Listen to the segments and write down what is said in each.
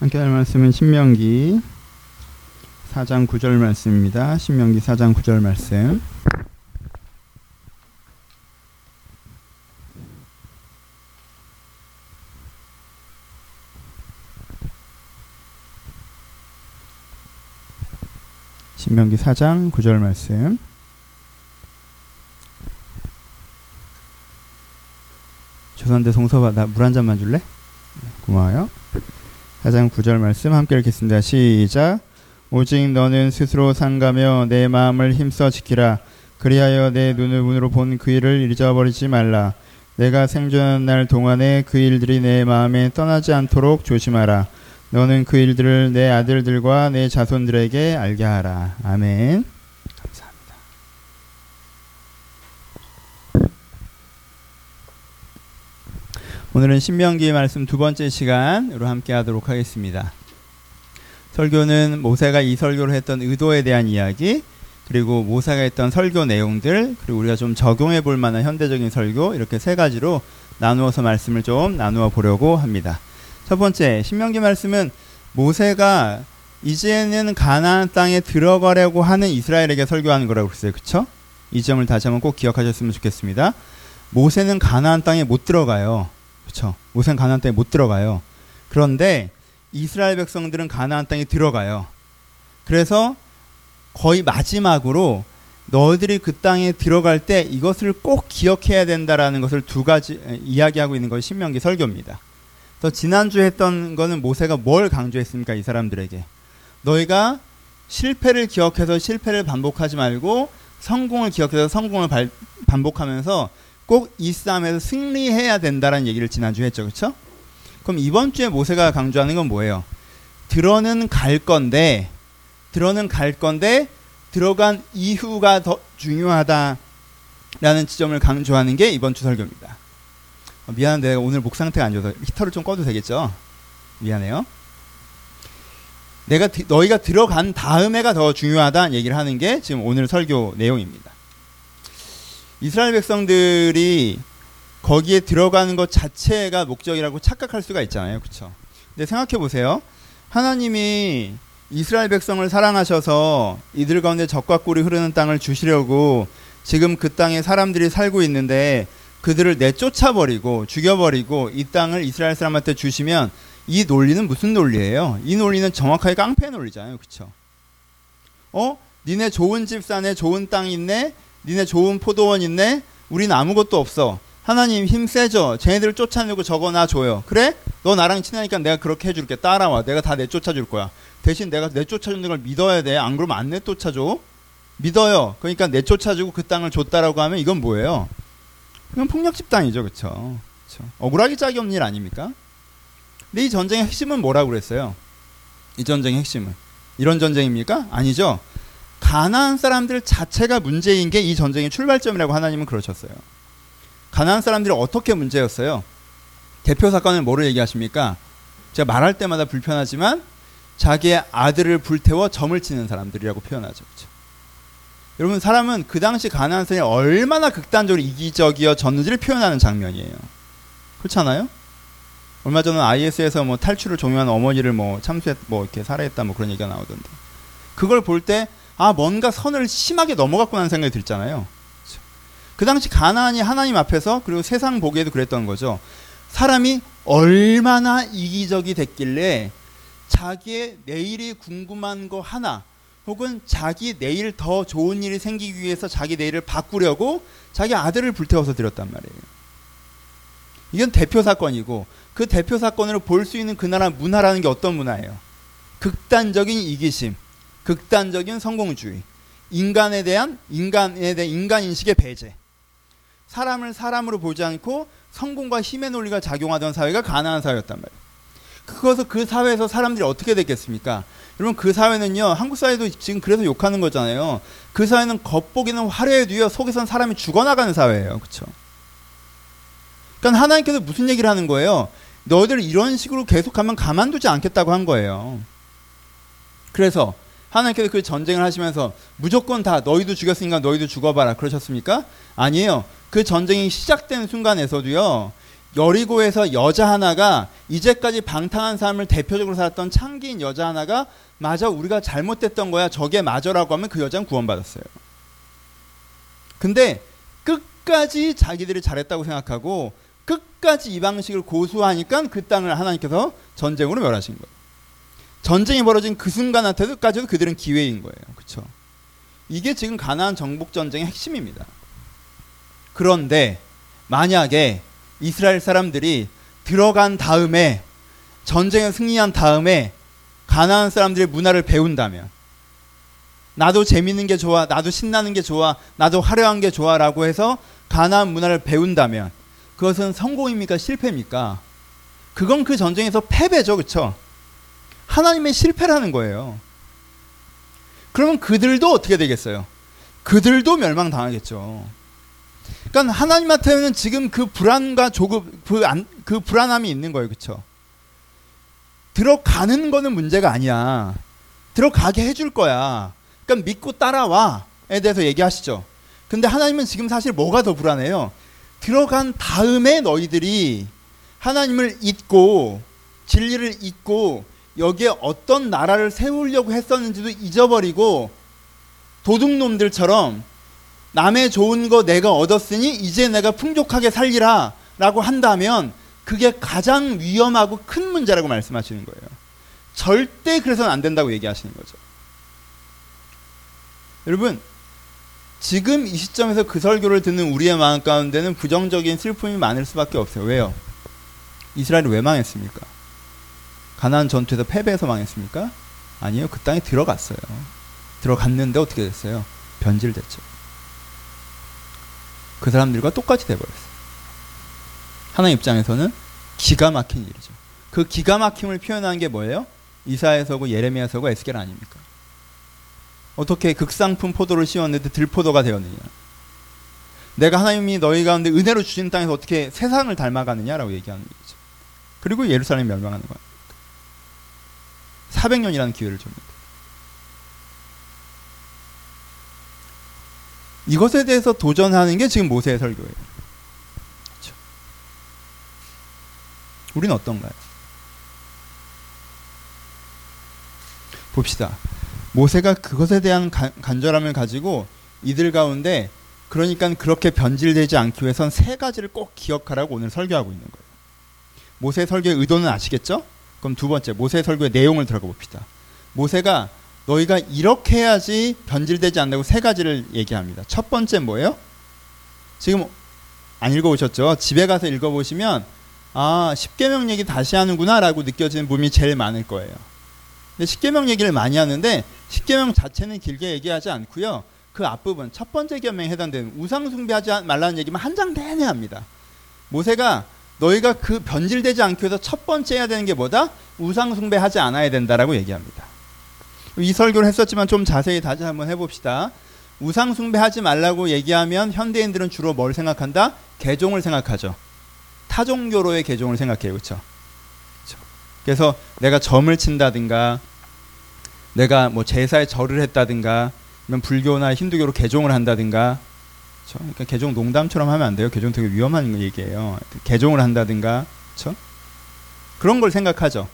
함께 할 말씀은 신명기 4장 9절 말씀입니다. 신명기 4장 9절 말씀. 신명기 4장 9절 말씀. 조선대 송서봐 나 물 한 잔만 줄래? 고마워요. 4장 9절 말씀 함께 읽겠습니다. 시작. 오직 너는 스스로 상가며 내 마음을 힘써 지키라. 그리하여 내 눈을 문으로 본 그 일을 잊어버리지 말라. 내가 생존하는 날 동안에 그 일들이 내 마음에 떠나지 않도록 조심하라. 너는 그 일들을 내 아들들과 내 자손들에게 알게 하라. 아멘. 감사합니다. 오늘은 신명기 말씀 두 번째 시간으로 함께 하도록 하겠습니다. 설교는 모세가 이 설교를 했던 의도에 대한 이야기, 그리고 모세가 했던 설교 내용들, 그리고 우리가 좀 적용해 볼 만한 현대적인 설교, 이렇게 세 가지로 나누어서 말씀을 좀 나누어 보려고 합니다. 첫 번째, 신명기 말씀은 모세가 이제는 가나안 땅에 들어가려고 하는 이스라엘에게 설교하는 거라고 그랬어요. 그쵸? 이 점을 다시 한번 꼭 기억하셨으면 좋겠습니다. 모세는 가나안 땅에 못 들어가요. 그렇죠. 모세는 가나안 땅에 못 들어가요. 그런데 이스라엘 백성들은 가나안 땅에 들어가요. 그래서 거의 마지막으로 너희들이 그 땅에 들어갈 때 이것을 꼭 기억해야 된다라는 것을 두 가지 이야기하고 있는 것이 신명기 설교입니다. 또 지난주 했던 거는 모세가 뭘 강조했습니까? 이 사람들에게. 너희가 실패를 기억해서 실패를 반복하지 말고 성공을 기억해서 성공을 발, 반복하면서 꼭 이 싸움에서 승리해야 된다라는 얘기를 지난주에 했죠. 그렇죠? 그럼 이번 주에 모세가 강조하는 건 뭐예요? 들어는 갈 건데 들어는 갈 건데 들어간 이후가 더 중요하다라는 지점을 강조하는 게 이번 주 설교입니다. 어, 미안한데 오늘 목 상태가 안 좋아서 히터를 좀 꺼도 되겠죠? 미안해요. 내가 너희가 들어간 다음에가 더 중요하다는 얘기를 하는 게 지금 오늘 설교 내용입니다. 이스라엘 백성들이 거기에 들어가는 것 자체가 목적이라고 착각할 수가 있잖아요. 그렇죠? 근데 생각해 보세요. 하나님이 이스라엘 백성을 사랑하셔서 이들 가운데 적과 꿀이 흐르는 땅을 주시려고 지금 그 땅에 사람들이 살고 있는데 그들을 내쫓아 버리고 죽여 버리고 이 땅을 이스라엘 사람한테 주시면 이 논리는 무슨 논리예요? 이 논리는 정확하게 깡패 논리잖아요. 그렇죠? 어? 니네 좋은 집 사네. 좋은 땅 있네. 니네 좋은 포도원 있네. 우린 아무것도 없어. 하나님 힘 세죠. 쟤네들을 쫓아내고 나 줘요. 그래? 너 나랑 친하니까 내가 그렇게 해줄게. 따라와. 내가 다 내쫓아 줄 거야. 대신 내가 내쫓아 주는 걸 믿어야 돼. 안 그러면 안 내쫓아 줘. 믿어요. 그러니까 내쫓아 주고 그 땅을 줬다라고 하면 이건 뭐예요? 이건 폭력 집단이죠. 그렇죠? 억울하기 짝이 없는 일 아닙니까? 근데 이 전쟁의 핵심은 뭐라고 그랬어요? 이 전쟁의 핵심은 이런 전쟁입니까? 아니죠. 가나안 사람들 자체가 문제인 게 이 전쟁의 출발점이라고 하나님은 그러셨어요. 가나안 사람들이 어떻게 문제였어요? 대표 사건을 뭐로 얘기하십니까? 제가 말할 때마다 불편하지만 자기의 아들을 불태워 점을 치는 사람들이라고 표현하죠. 그렇죠? 여러분 사람은 그 당시 가나안 사람이 얼마나 극단적으로 이기적이어졌는지를 표현하는 장면이에요. 그렇잖아요? 얼마 전에 IS에서 뭐 탈출을 종료한 어머니를 뭐 참수했 뭐 이렇게 살해했다 뭐 그런 얘기가 나오던데 그걸 볼 때 아 뭔가 선을 심하게 넘어갔구나 생각이 들잖아요. 그 당시 가나안이 하나님 앞에서 그리고 세상 보기에도 그랬던 거죠. 사람이 얼마나 이기적이 됐길래 자기의 내일이 궁금한 거 하나 혹은 자기 내일 더 좋은 일이 생기기 위해서 자기 내일을 바꾸려고 자기 아들을 불태워서 드렸단 말이에요. 이건 대표 사건이고 그 대표 사건으로 볼 수 있는 그 나라 문화라는 게 어떤 문화예요? 극단적인 이기심, 극단적인 성공주의, 인간에 대한 인간에 대한 인간 인식의 배제. 사람을 사람으로 보지 않고 성공과 힘의 논리가 작용하던 사회가 가난한 사회였단 말이에요. 그것을 그 사회에서 사람들이 어떻게 됐겠습니까? 여러분 그 사회는요 한국 사회도 지금 그래서 욕하는 거잖아요. 그 사회는 겉보기는 화려해도요 속에선 사람이 죽어나가는 사회예요, 그렇죠? 그러니까 하나님께서 무슨 얘기를 하는 거예요? 너희들 이런 식으로 계속하면 가만두지 않겠다고 한 거예요. 그래서 하나님께서 그 전쟁을 하시면서 무조건 다 너희도 죽였으니까 너희도 죽어봐라 그러셨습니까? 아니에요. 그 전쟁이 시작된 순간에서도요. 여리고에서 여자 하나가 이제까지 방탕한 삶을 대표적으로 살았던 창기인 여자 하나가 맞아 우리가 잘못됐던 거야 저게 맞아라고 하면 그 여자는 구원받았어요. 근데 끝까지 자기들이 잘했다고 생각하고 끝까지 이 방식을 고수하니까 그 땅을 하나님께서 전쟁으로 멸하신 거예요. 전쟁이 벌어진 그 순간한테도까지도 그들은 기회인 거예요. 그렇죠? 이게 지금 가나안 정복 전쟁의 핵심입니다. 그런데 만약에 이스라엘 사람들이 들어간 다음에 전쟁에 승리한 다음에 가나안 사람들의 문화를 배운다면 나도 재밌는 게 좋아, 나도 신나는 게 좋아, 나도 화려한 게 좋아라고 해서 가나안 문화를 배운다면 그것은 성공입니까 실패입니까? 그건 그 전쟁에서 패배죠, 그렇죠? 하나님의 실패라는 거예요. 그러면 그들도 어떻게 되겠어요? 그들도 멸망당하겠죠. 그러니까 하나님한테는 지금 그 불안과 조급, 그, 안, 그 불안함이 있는 거예요. 그렇죠? 들어가는 거는 문제가 아니야. 들어가게 해줄 거야. 그러니까 믿고 따라와에 대해서 얘기하시죠. 근데 하나님은 지금 사실 뭐가 더 불안해요? 들어간 다음에 너희들이 하나님을 잊고 진리를 잊고 여기에 어떤 나라를 세우려고 했었는지도 잊어버리고 도둑놈들처럼 남의 좋은 거 내가 얻었으니 이제 내가 풍족하게 살리라 라고 한다면 그게 가장 위험하고 큰 문제라고 말씀하시는 거예요. 절대 그래서는 안 된다고 얘기하시는 거죠. 여러분, 지금 이 시점에서 그 설교를 듣는 우리의 마음 가운데는 부정적인 슬픔이 많을 수밖에 없어요. 왜요? 이스라엘이 왜 망했습니까? 가나안 전투에서 패배해서 망했습니까? 아니에요. 그 땅에 들어갔어요. 들어갔는데 어떻게 됐어요? 변질됐죠. 그 사람들과 똑같이 돼버렸어요. 하나님 입장에서는 기가 막힌 일이죠. 그 기가 막힘을 표현한 게 뭐예요? 이사야서고 예레미야서고 에스겔 아닙니까? 어떻게 극상품 포도를 씌웠는데 들포도가 되었느냐? 내가 하나님이 너희 가운데 은혜로 주신 땅에서 어떻게 세상을 닮아가느냐라고 얘기하는 거죠. 그리고 예루살렘이 멸망하는 거야. 400년이라는 기회를 줍니다. 이것에 대해서 도전하는 게 지금 모세의 설교예요. 그렇죠? 우리는 어떤가요? 봅시다. 모세가 그것에 대한 간, 절함을 가지고 이들 가운데 그러니까 그렇게 변질되지 않기 위해선 세 가지를 꼭 기억하라고 오늘 설교하고 있는 거예요. 모세 설교의 의도는 아시겠죠? 그럼 두 번째 모세 설교의 내용을 들어가 봅시다. 모세가 너희가 이렇게 해야지 변질되지 않는다고 세 가지를 얘기합니다. 첫 번째 뭐예요? 지금 안 읽어보셨죠? 집에 가서 읽어보시면 아 십계명 얘기 다시 하는구나라고 느껴지는 부분이 제일 많을 거예요. 근데 십계명 얘기를 많이 하는데 십계명 자체는 길게 얘기하지 않고요. 그 앞부분 첫 번째 계명에 해당되는 우상 숭배하지 말라는 얘기만 한 장 내내 합니다. 모세가 너희가 그 변질되지 않기 위해서 첫 번째 해야 되는 게 뭐다? 우상 숭배하지 않아야 된다라고 얘기합니다. 이 설교를 했었지만 좀 자세히 다시 한번 해봅시다. 우상 숭배하지 말라고 얘기하면 현대인들은 주로 뭘 생각한다? 개종을 생각하죠. 타종교로의 개종을 생각해요. 그렇죠? 그래서 내가 점을 친다든가 내가 뭐 제사에 절을 했다든가 아니면 불교나 힌두교로 개종을 한다든가 그렇죠? 그러니까 개종 농담처럼 하면 안 돼요. 개종 되게 위험한 얘기예요. 개종을 한다든가 그렇죠? 그런 걸 생각하죠.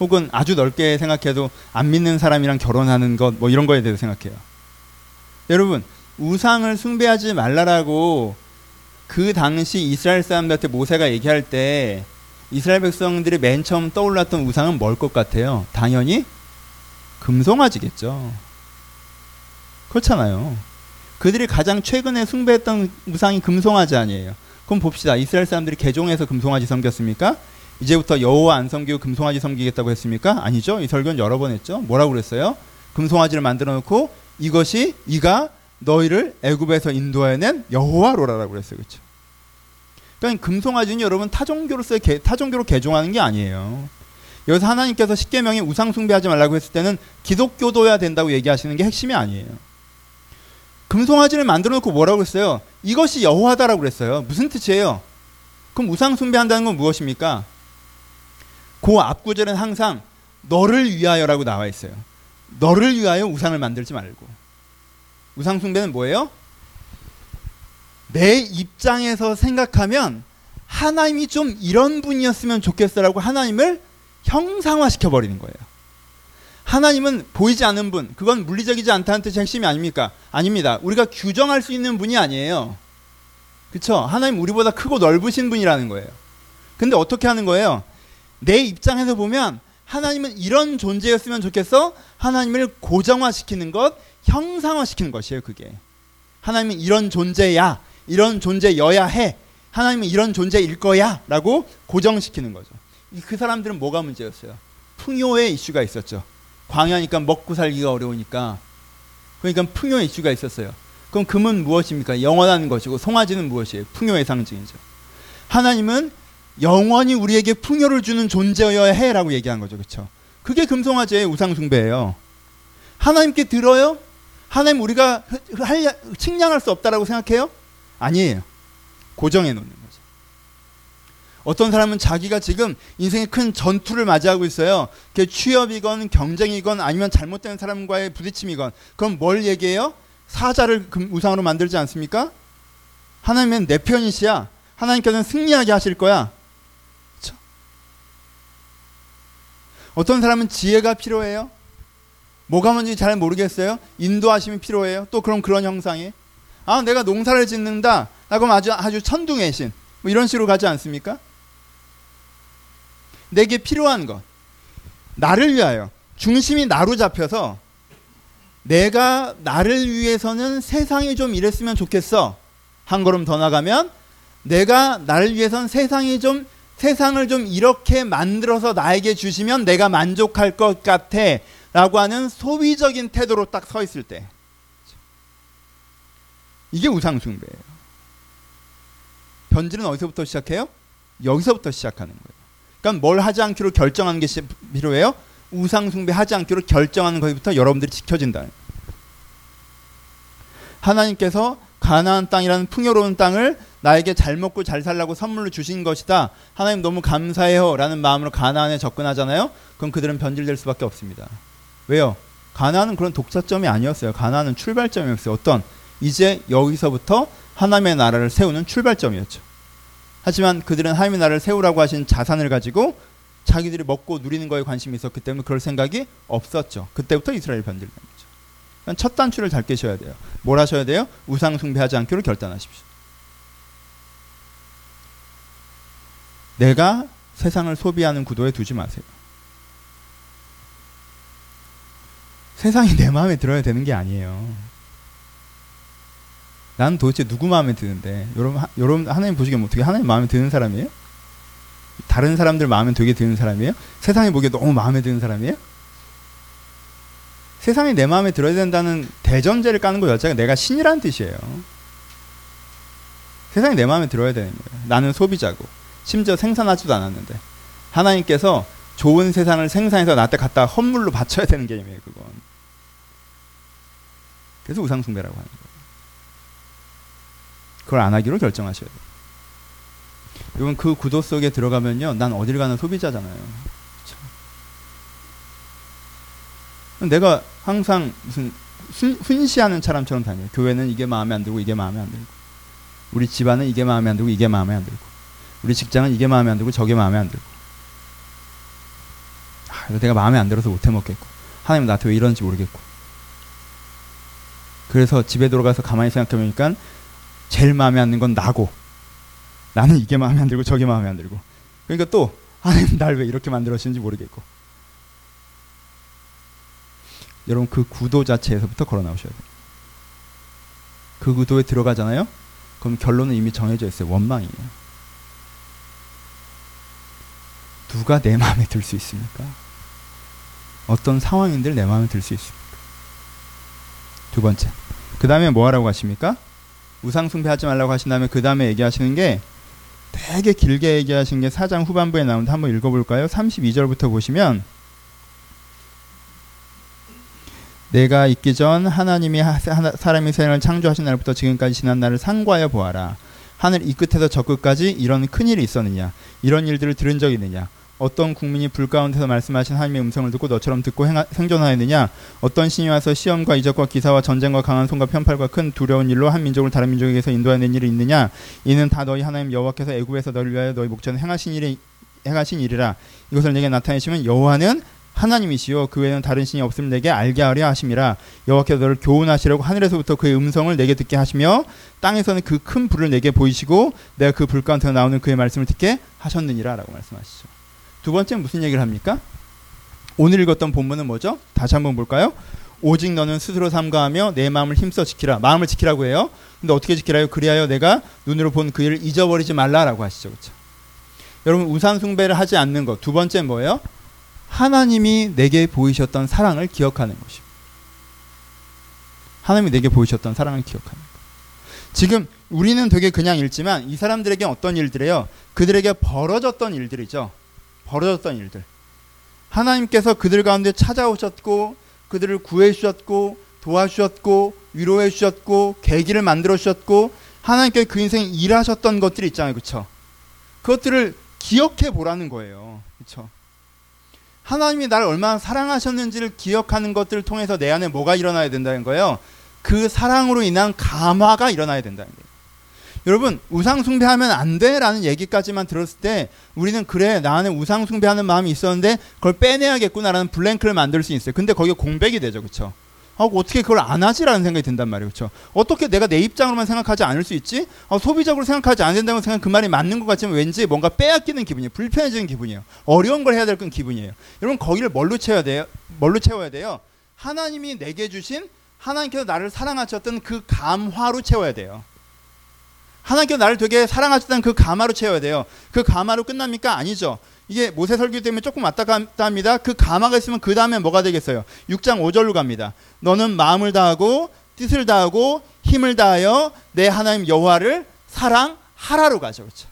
혹은 아주 넓게 생각해도 안 믿는 사람이랑 결혼하는 것 뭐 이런 거에 대해서 생각해요. 여러분 우상을 숭배하지 말라라고 그 당시 이스라엘 사람들한테 모세가 얘기할 때 이스라엘 백성들이 맨 처음 떠올랐던 우상은 뭘 것 같아요? 당연히 금송아지겠죠. 그렇잖아요. 그들이 가장 최근에 숭배했던 우상이 금송아지 아니에요. 그럼 봅시다. 이스라엘 사람들이 개종해서 금송아지 섬겼습니까? 이제부터 여호와 안 섬기고 금송아지 섬기겠다고 했습니까? 아니죠. 이 설교는 여러 번 했죠. 뭐라고 그랬어요? 금송아지를 만들어 놓고 이것이 이가 너희를 애굽에서 인도해낸 여호와로라라고 그랬어요. 그렇죠? 그러니까 금송아지는 여러분 타종교로서 타종교로 개종하는 게 아니에요. 여기서 하나님께서 십계명에 우상 숭배하지 말라고 했을 때는 기독교도야 된다고 얘기하시는 게 핵심이 아니에요. 금송아지를 만들어 놓고 뭐라고 했어요? 이것이 여호와다라고 그랬어요. 무슨 뜻이에요? 그럼 우상 숭배한다는 건 무엇입니까? 그 앞구절은 항상 너를 위하여라고 나와 있어요. 너를 위하여 우상을 만들지 말고. 우상 숭배는 뭐예요? 내 입장에서 생각하면 하나님이 좀 이런 분이었으면 좋겠어라고 하나님을 형상화시켜 버리는 거예요. 하나님은 보이지 않는 분, 그건 물리적이지 않다는 뜻이 핵심이 아닙니까? 아닙니다. 우리가 규정할 수 있는 분이 아니에요. 그쵸? 하나님 우리보다 크고 넓으신 분이라는 거예요. 근데 어떻게 하는 거예요? 내 입장에서 보면 하나님은 이런 존재였으면 좋겠어? 하나님을 고정화시키는 것, 형상화시키는 것이에요, 그게. 하나님은 이런 존재야. 이런 존재여야 해. 하나님은 이런 존재일 거야. 라고 고정시키는 거죠. 그 사람들은 뭐가 문제였어요? 풍요의 이슈가 있었죠. 광야니까 먹고 살기가 어려우니까. 그러니까 풍요의 이슈가 있었어요. 그럼 금은 무엇입니까? 영원한 것이고 송아지는 무엇이에요? 풍요의 상징이죠. 하나님은 영원히 우리에게 풍요를 주는 존재여야 해라고 얘기한 거죠. 그렇죠? 그게 금송아지의 우상 숭배예요. 하나님께 들어요? 하나님 우리가 측량할 수 없다라고 생각해요? 아니에요. 고정해 놓는 거죠. 어떤 사람은 자기가 지금 인생의 큰 전투를 맞이하고 있어요. 그게 취업이건 경쟁이건 아니면 잘못된 사람과의 부딪힘이건 그럼 뭘 얘기해요? 사자를 우상으로 만들지 않습니까? 하나님은 내 편이시야. 하나님께서는 승리하게 하실 거야. 그렇죠? 어떤 사람은 지혜가 필요해요. 뭐가 뭔지 잘 모르겠어요. 인도하심이 필요해요. 또 그럼 그런 형상이 아 내가 농사를 짓는다. 그럼 아주 아주 천둥의 신. 뭐 이런 식으로 가지 않습니까? 내게 필요한 것 나를 위하여 중심이 나로 잡혀서 내가 나를 위해서는 세상이 좀 이랬으면 좋겠어. 한 걸음 더 나가면 내가 나를 위해선 세상이 좀 세상을 좀 이렇게 만들어서 나에게 주시면 내가 만족할 것 같아. 라고 하는 소비적인 태도로 딱 서 있을 때. 이게 우상숭배예요. 변질은 어디서부터 시작해요? 여기서부터 시작하는 거예요. 그러니까 뭘 하지 않기로 결정하는 게 필요해요? 우상 숭배하지 않기로 결정하는 것부터 여러분들이 지켜진다. 하나님께서 가나안 땅이라는 풍요로운 땅을 나에게 잘 먹고 잘 살라고 선물로 주신 것이다. 하나님 너무 감사해요라는 마음으로 가나안에 접근하잖아요. 그럼 그들은 변질될 수밖에 없습니다. 왜요? 가나안은 그런 독자점이 아니었어요. 가나안은 출발점이었어요. 어떤 이제 여기서부터 하나님의 나라를 세우는 출발점이었죠. 하지만 그들은 하나님의 나라를 세우라고 하신 자산을 가지고 자기들이 먹고 누리는 거에 관심이 있었기 때문에 그럴 생각이 없었죠. 그때부터 이스라엘 변질된 거죠. 그러니까 첫 단추를 잘 깨셔야 돼요. 뭘 하셔야 돼요? 우상 숭배하지 않기로 결단하십시오. 내가 세상을 소비하는 구도에 두지 마세요. 세상이 내 마음에 들어야 되는 게 아니에요. 나는 도대체 누구 마음에 드는데 여러분 여러분 하나님 보시기에 어떻게 하나님 마음에 드는 사람이에요? 다른 사람들 마음에 되게 드는 사람이에요? 세상이 보기에 너무 마음에 드는 사람이에요? 세상이 내 마음에 들어야 된다는 대전제를 까는 거 자체가 내가 신이라는 뜻이에요. 세상이 내 마음에 들어야 되는 거예요. 나는 소비자고 심지어 생산하지도 않았는데 하나님께서 좋은 세상을 생산해서 나한테 갖다 헌물로 바쳐야 되는 게임이에요. 그건. 그래서 우상숭배라고 하는 거예요. 그걸 안 하기로 결정하셔야 돼요. 여러분 그 구도 속에 들어가면요, 난 어딜 가는 소비자잖아요. 내가 항상 무슨 훈시하는 사람처럼 다녀요. 교회는 이게 마음에 안 들고 이게 마음에 안 들고, 우리 집안은 이게 마음에 안 들고 이게 마음에 안 들고, 우리 직장은 이게 마음에 안 들고 저게 마음에 안 들고. 아, 내가 마음에 안 들어서 못해 먹겠고, 하나님 나한테 왜 이러는지 모르겠고. 그래서 집에 들어가서 가만히 생각해 보니까 제일 마음에 안 드는 건 나고 나는 이게 마음에 안 들고 저게 마음에 안 들고 그러니까 또 하나님 날 왜 이렇게 만들었는지 모르겠고 여러분 그 구도 자체에서부터 걸어 나오셔야 돼요. 그 구도에 들어가잖아요. 그럼 결론은 이미 정해져 있어요. 원망이에요. 누가 내 마음에 들 수 있습니까? 어떤 상황인들 내 마음에 들 수 있습니까? 두 번째. 그 다음에 뭐 하라고 하십니까? 우상 숭배 하지 말라고 하신 다음에 그 다음에 얘기하시는 게 되게 길게 얘기하신 게 사장 후반부에 나오는데 한번 읽어볼까요? 32절부터 보시면 내가 있기 전 하나님이 사람이 세상을 창조하신 날부터 지금까지 지난 날을 상고하여 보아라. 하늘 이 끝에서 저 끝까지 이런 큰 일이 있었느냐? 이런 일들을 들은 적이 있느냐? 어떤 국민이 불 가운데서 말씀하신 하나님의 음성을 듣고 너처럼 듣고 행하, 생존하였느냐? 어떤 신이 와서 시험과 이적과 기사와 전쟁과 강한 손과 편팔과 큰 두려운 일로 한 민족을 다른 민족에게서 인도하는 일이 있느냐? 이는 다 너희 하나님 여호와께서 애굽에서 너를 위하여 너희 목전에 행하신 일이 행하신 일이라. 이것을 내게 나타내시면 여호와는 하나님이시요. 그 외에는 다른 신이 없음 내게 알게 하려 하심이라. 여호와께서 너를 교훈하시려고 하늘에서부터 그의 음성을 내게 듣게 하시며 땅에서는 그 큰 불을 내게 보이시고 내가 그 불 가운데서 나오는 그의 말씀을 듣게 하셨느니라라고 말씀하시죠. 두 번째 무슨 얘기를 합니까? 오늘 읽었던 본문은 뭐죠? 다시 한번 볼까요? 오직 너는 스스로 삼가하며 내 마음을 힘써 지키라. 마음을 지키라고 해요. 근데 어떻게 지키라요? 그리하여 내가 눈으로 본 그 일을 잊어버리지 말라라고 하시죠. 그렇죠? 여러분 우상 숭배를 하지 않는 것. 두 번째 뭐예요? 하나님이 내게 보이셨던 사랑을 기억하는 것입니다. 하나님이 내게 보이셨던 사랑을 기억하는 것. 지금 우리는 되게 그냥 읽지만 이 사람들에게 어떤 일들이에요? 그들에게 벌어졌던 일들이죠. 벌어졌던 일들. 하나님께서 그들 가운데 찾아오셨고 그들을 구해 주셨고 도와주셨고 위로해 주셨고 계기를 만들어 주셨고 하나님께 그 인생 일하셨던 것들이 있잖아요. 그렇죠? 그것들을 기억해 보라는 거예요. 그렇죠? 하나님이 나를 얼마나 사랑하셨는지를 기억하는 것들을 통해서 내 안에 뭐가 일어나야 된다는 거예요. 그 사랑으로 인한 감화가 일어나야 된다는 거예요. 여러분 우상 숭배하면 안 돼라는 얘기까지만 들었을 때 우리는 그래 나 안에 우상 숭배하는 마음이 있었는데 그걸 빼내야겠구나라는 블랭크를 만들 수 있어요. 근데 거기에 공백이 되죠, 그렇죠? 아, 어떻게 그걸 안 하지라는 생각이 든단 말이에요, 그렇죠? 어떻게 내가 내 입장으로만 생각하지 않을 수 있지? 아, 소비적으로 생각하지 않는 된다고 생각 그 말이 맞는 것 같지만 왠지 뭔가 빼앗기는 기분이에요, 불편해지는 기분이에요, 어려운 걸 해야 될 건 기분이에요. 여러분 거기를 뭘로 채워야 돼요? 뭘로 채워야 돼요? 하나님이 내게 주신 하나님께서 나를 사랑하셨던 그 감화로 채워야 돼요. 하나님께서 나를 되게 사랑하셨다는 그 감화로 채워야 돼요. 그 감화로 끝납니까? 아니죠. 이게 모세 설교 때문에 조금 왔다 갔다 합니다. 그 감화가 있으면 그 다음에 뭐가 되겠어요? 6장 5절로 갑니다. 너는 마음을 다하고 뜻을 다하고 힘을 다하여 내 하나님 여호와를 사랑하라로 가죠. 그렇죠?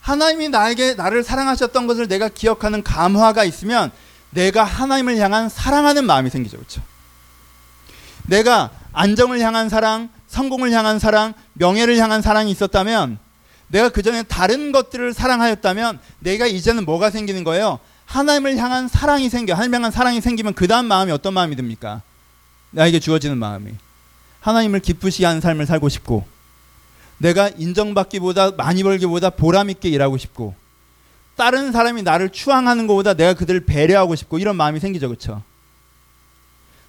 하나님이 나에게 나를 사랑하셨던 것을 내가 기억하는 감화가 있으면 내가 하나님을 향한 사랑하는 마음이 생기죠. 그렇죠? 내가 안정을 향한 사랑, 성공을 향한 사랑, 명예를 향한 사랑이 있었다면 내가 그전에 다른 것들을 사랑하였다면 내가 이제는 뭐가 생기는 거예요? 하나님을 향한 사랑이 생겨. 하나님을 향한 사랑이 생기면 그 다음 마음이 어떤 마음이 듭니까? 나에게 주어지는 마음이. 하나님을 기쁘시게 하는 삶을 살고 싶고 내가 인정받기보다 많이 벌기보다 보람 있게 일하고 싶고 다른 사람이 나를 추앙하는 것보다 내가 그들을 배려하고 싶고 이런 마음이 생기죠. 그렇죠?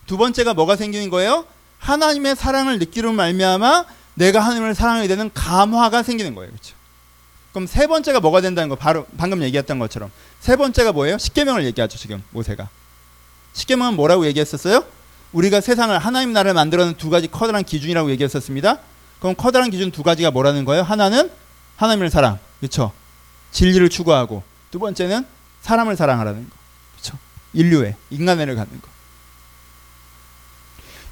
두 번째가 뭐가 생기는 거예요? 하나님의 사랑을 느끼로 말미암아 내가 하나님을 사랑하게 되는 감화가 생기는 거예요. 그렇죠? 그럼 세 번째가 뭐가 된다는 거 바로 방금 얘기했던 것처럼 세 번째가 뭐예요? 십계명을 얘기하죠, 지금 모세가. 십계명은 뭐라고 얘기했었어요? 우리가 세상을 하나님 나라를 만들어낸 두 가지 커다란 기준이라고 얘기했었습니다. 그럼 커다란 기준 두 가지가 뭐라는 거예요? 하나는 하나님을 사랑. 그렇죠? 진리를 추구하고 두 번째는 사람을 사랑하라는 거. 그렇죠? 인류애, 인간애를 갖는 거.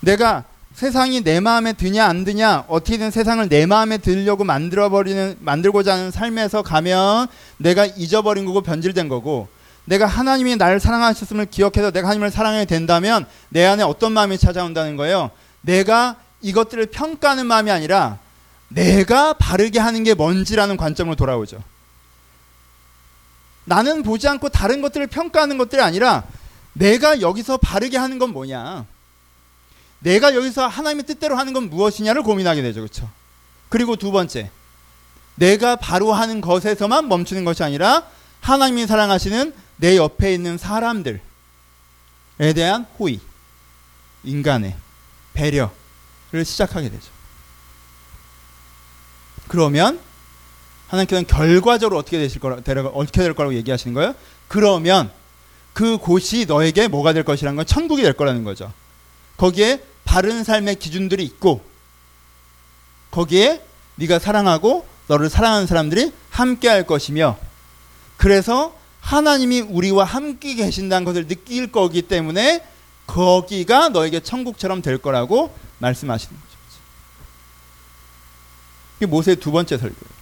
내가 세상이 내 마음에 드냐 안 드냐 어떻게든 세상을 내 마음에 들려고 만들어 버리는 만들고자 하는 삶에서 가면 내가 잊어버린 거고 변질된 거고 내가 하나님이 나를 사랑하셨음을 기억해서 내가 하나님을 사랑해야 된다면 내 안에 어떤 마음이 찾아온다는 거예요. 내가 이것들을 평가하는 마음이 아니라 내가 바르게 하는 게 뭔지라는 관점으로 돌아오죠. 나는 보지 않고 다른 것들을 평가하는 것들이 아니라 내가 여기서 바르게 하는 건 뭐냐. 내가 여기서 하나님의 뜻대로 하는 건 무엇이냐를 고민하게 되죠. 그렇죠? 그리고 두 번째. 내가 바로 하는 것에서만 멈추는 것이 아니라 하나님이 사랑하시는 내 옆에 있는 사람들에 대한 호의, 인간의 배려를 시작하게 되죠. 그러면 하나님께서는 결과적으로 어떻게 되실 거라 어떻게 될 거라고 얘기하시는 거예요? 그러면 그 곳이 너에게 뭐가 될 것이라는 건 천국이 될 거라는 거죠. 거기에 바른 삶의 기준들이 있고 거기에 네가 사랑하고 너를 사랑하는 사람들이 함께 할 것이며 그래서 하나님이 우리와 함께 계신다는 것을 느낄 거기 때문에 거기가 너에게 천국처럼 될 거라고 말씀하시는 거죠. 이게 모세의 두 번째 설교예요.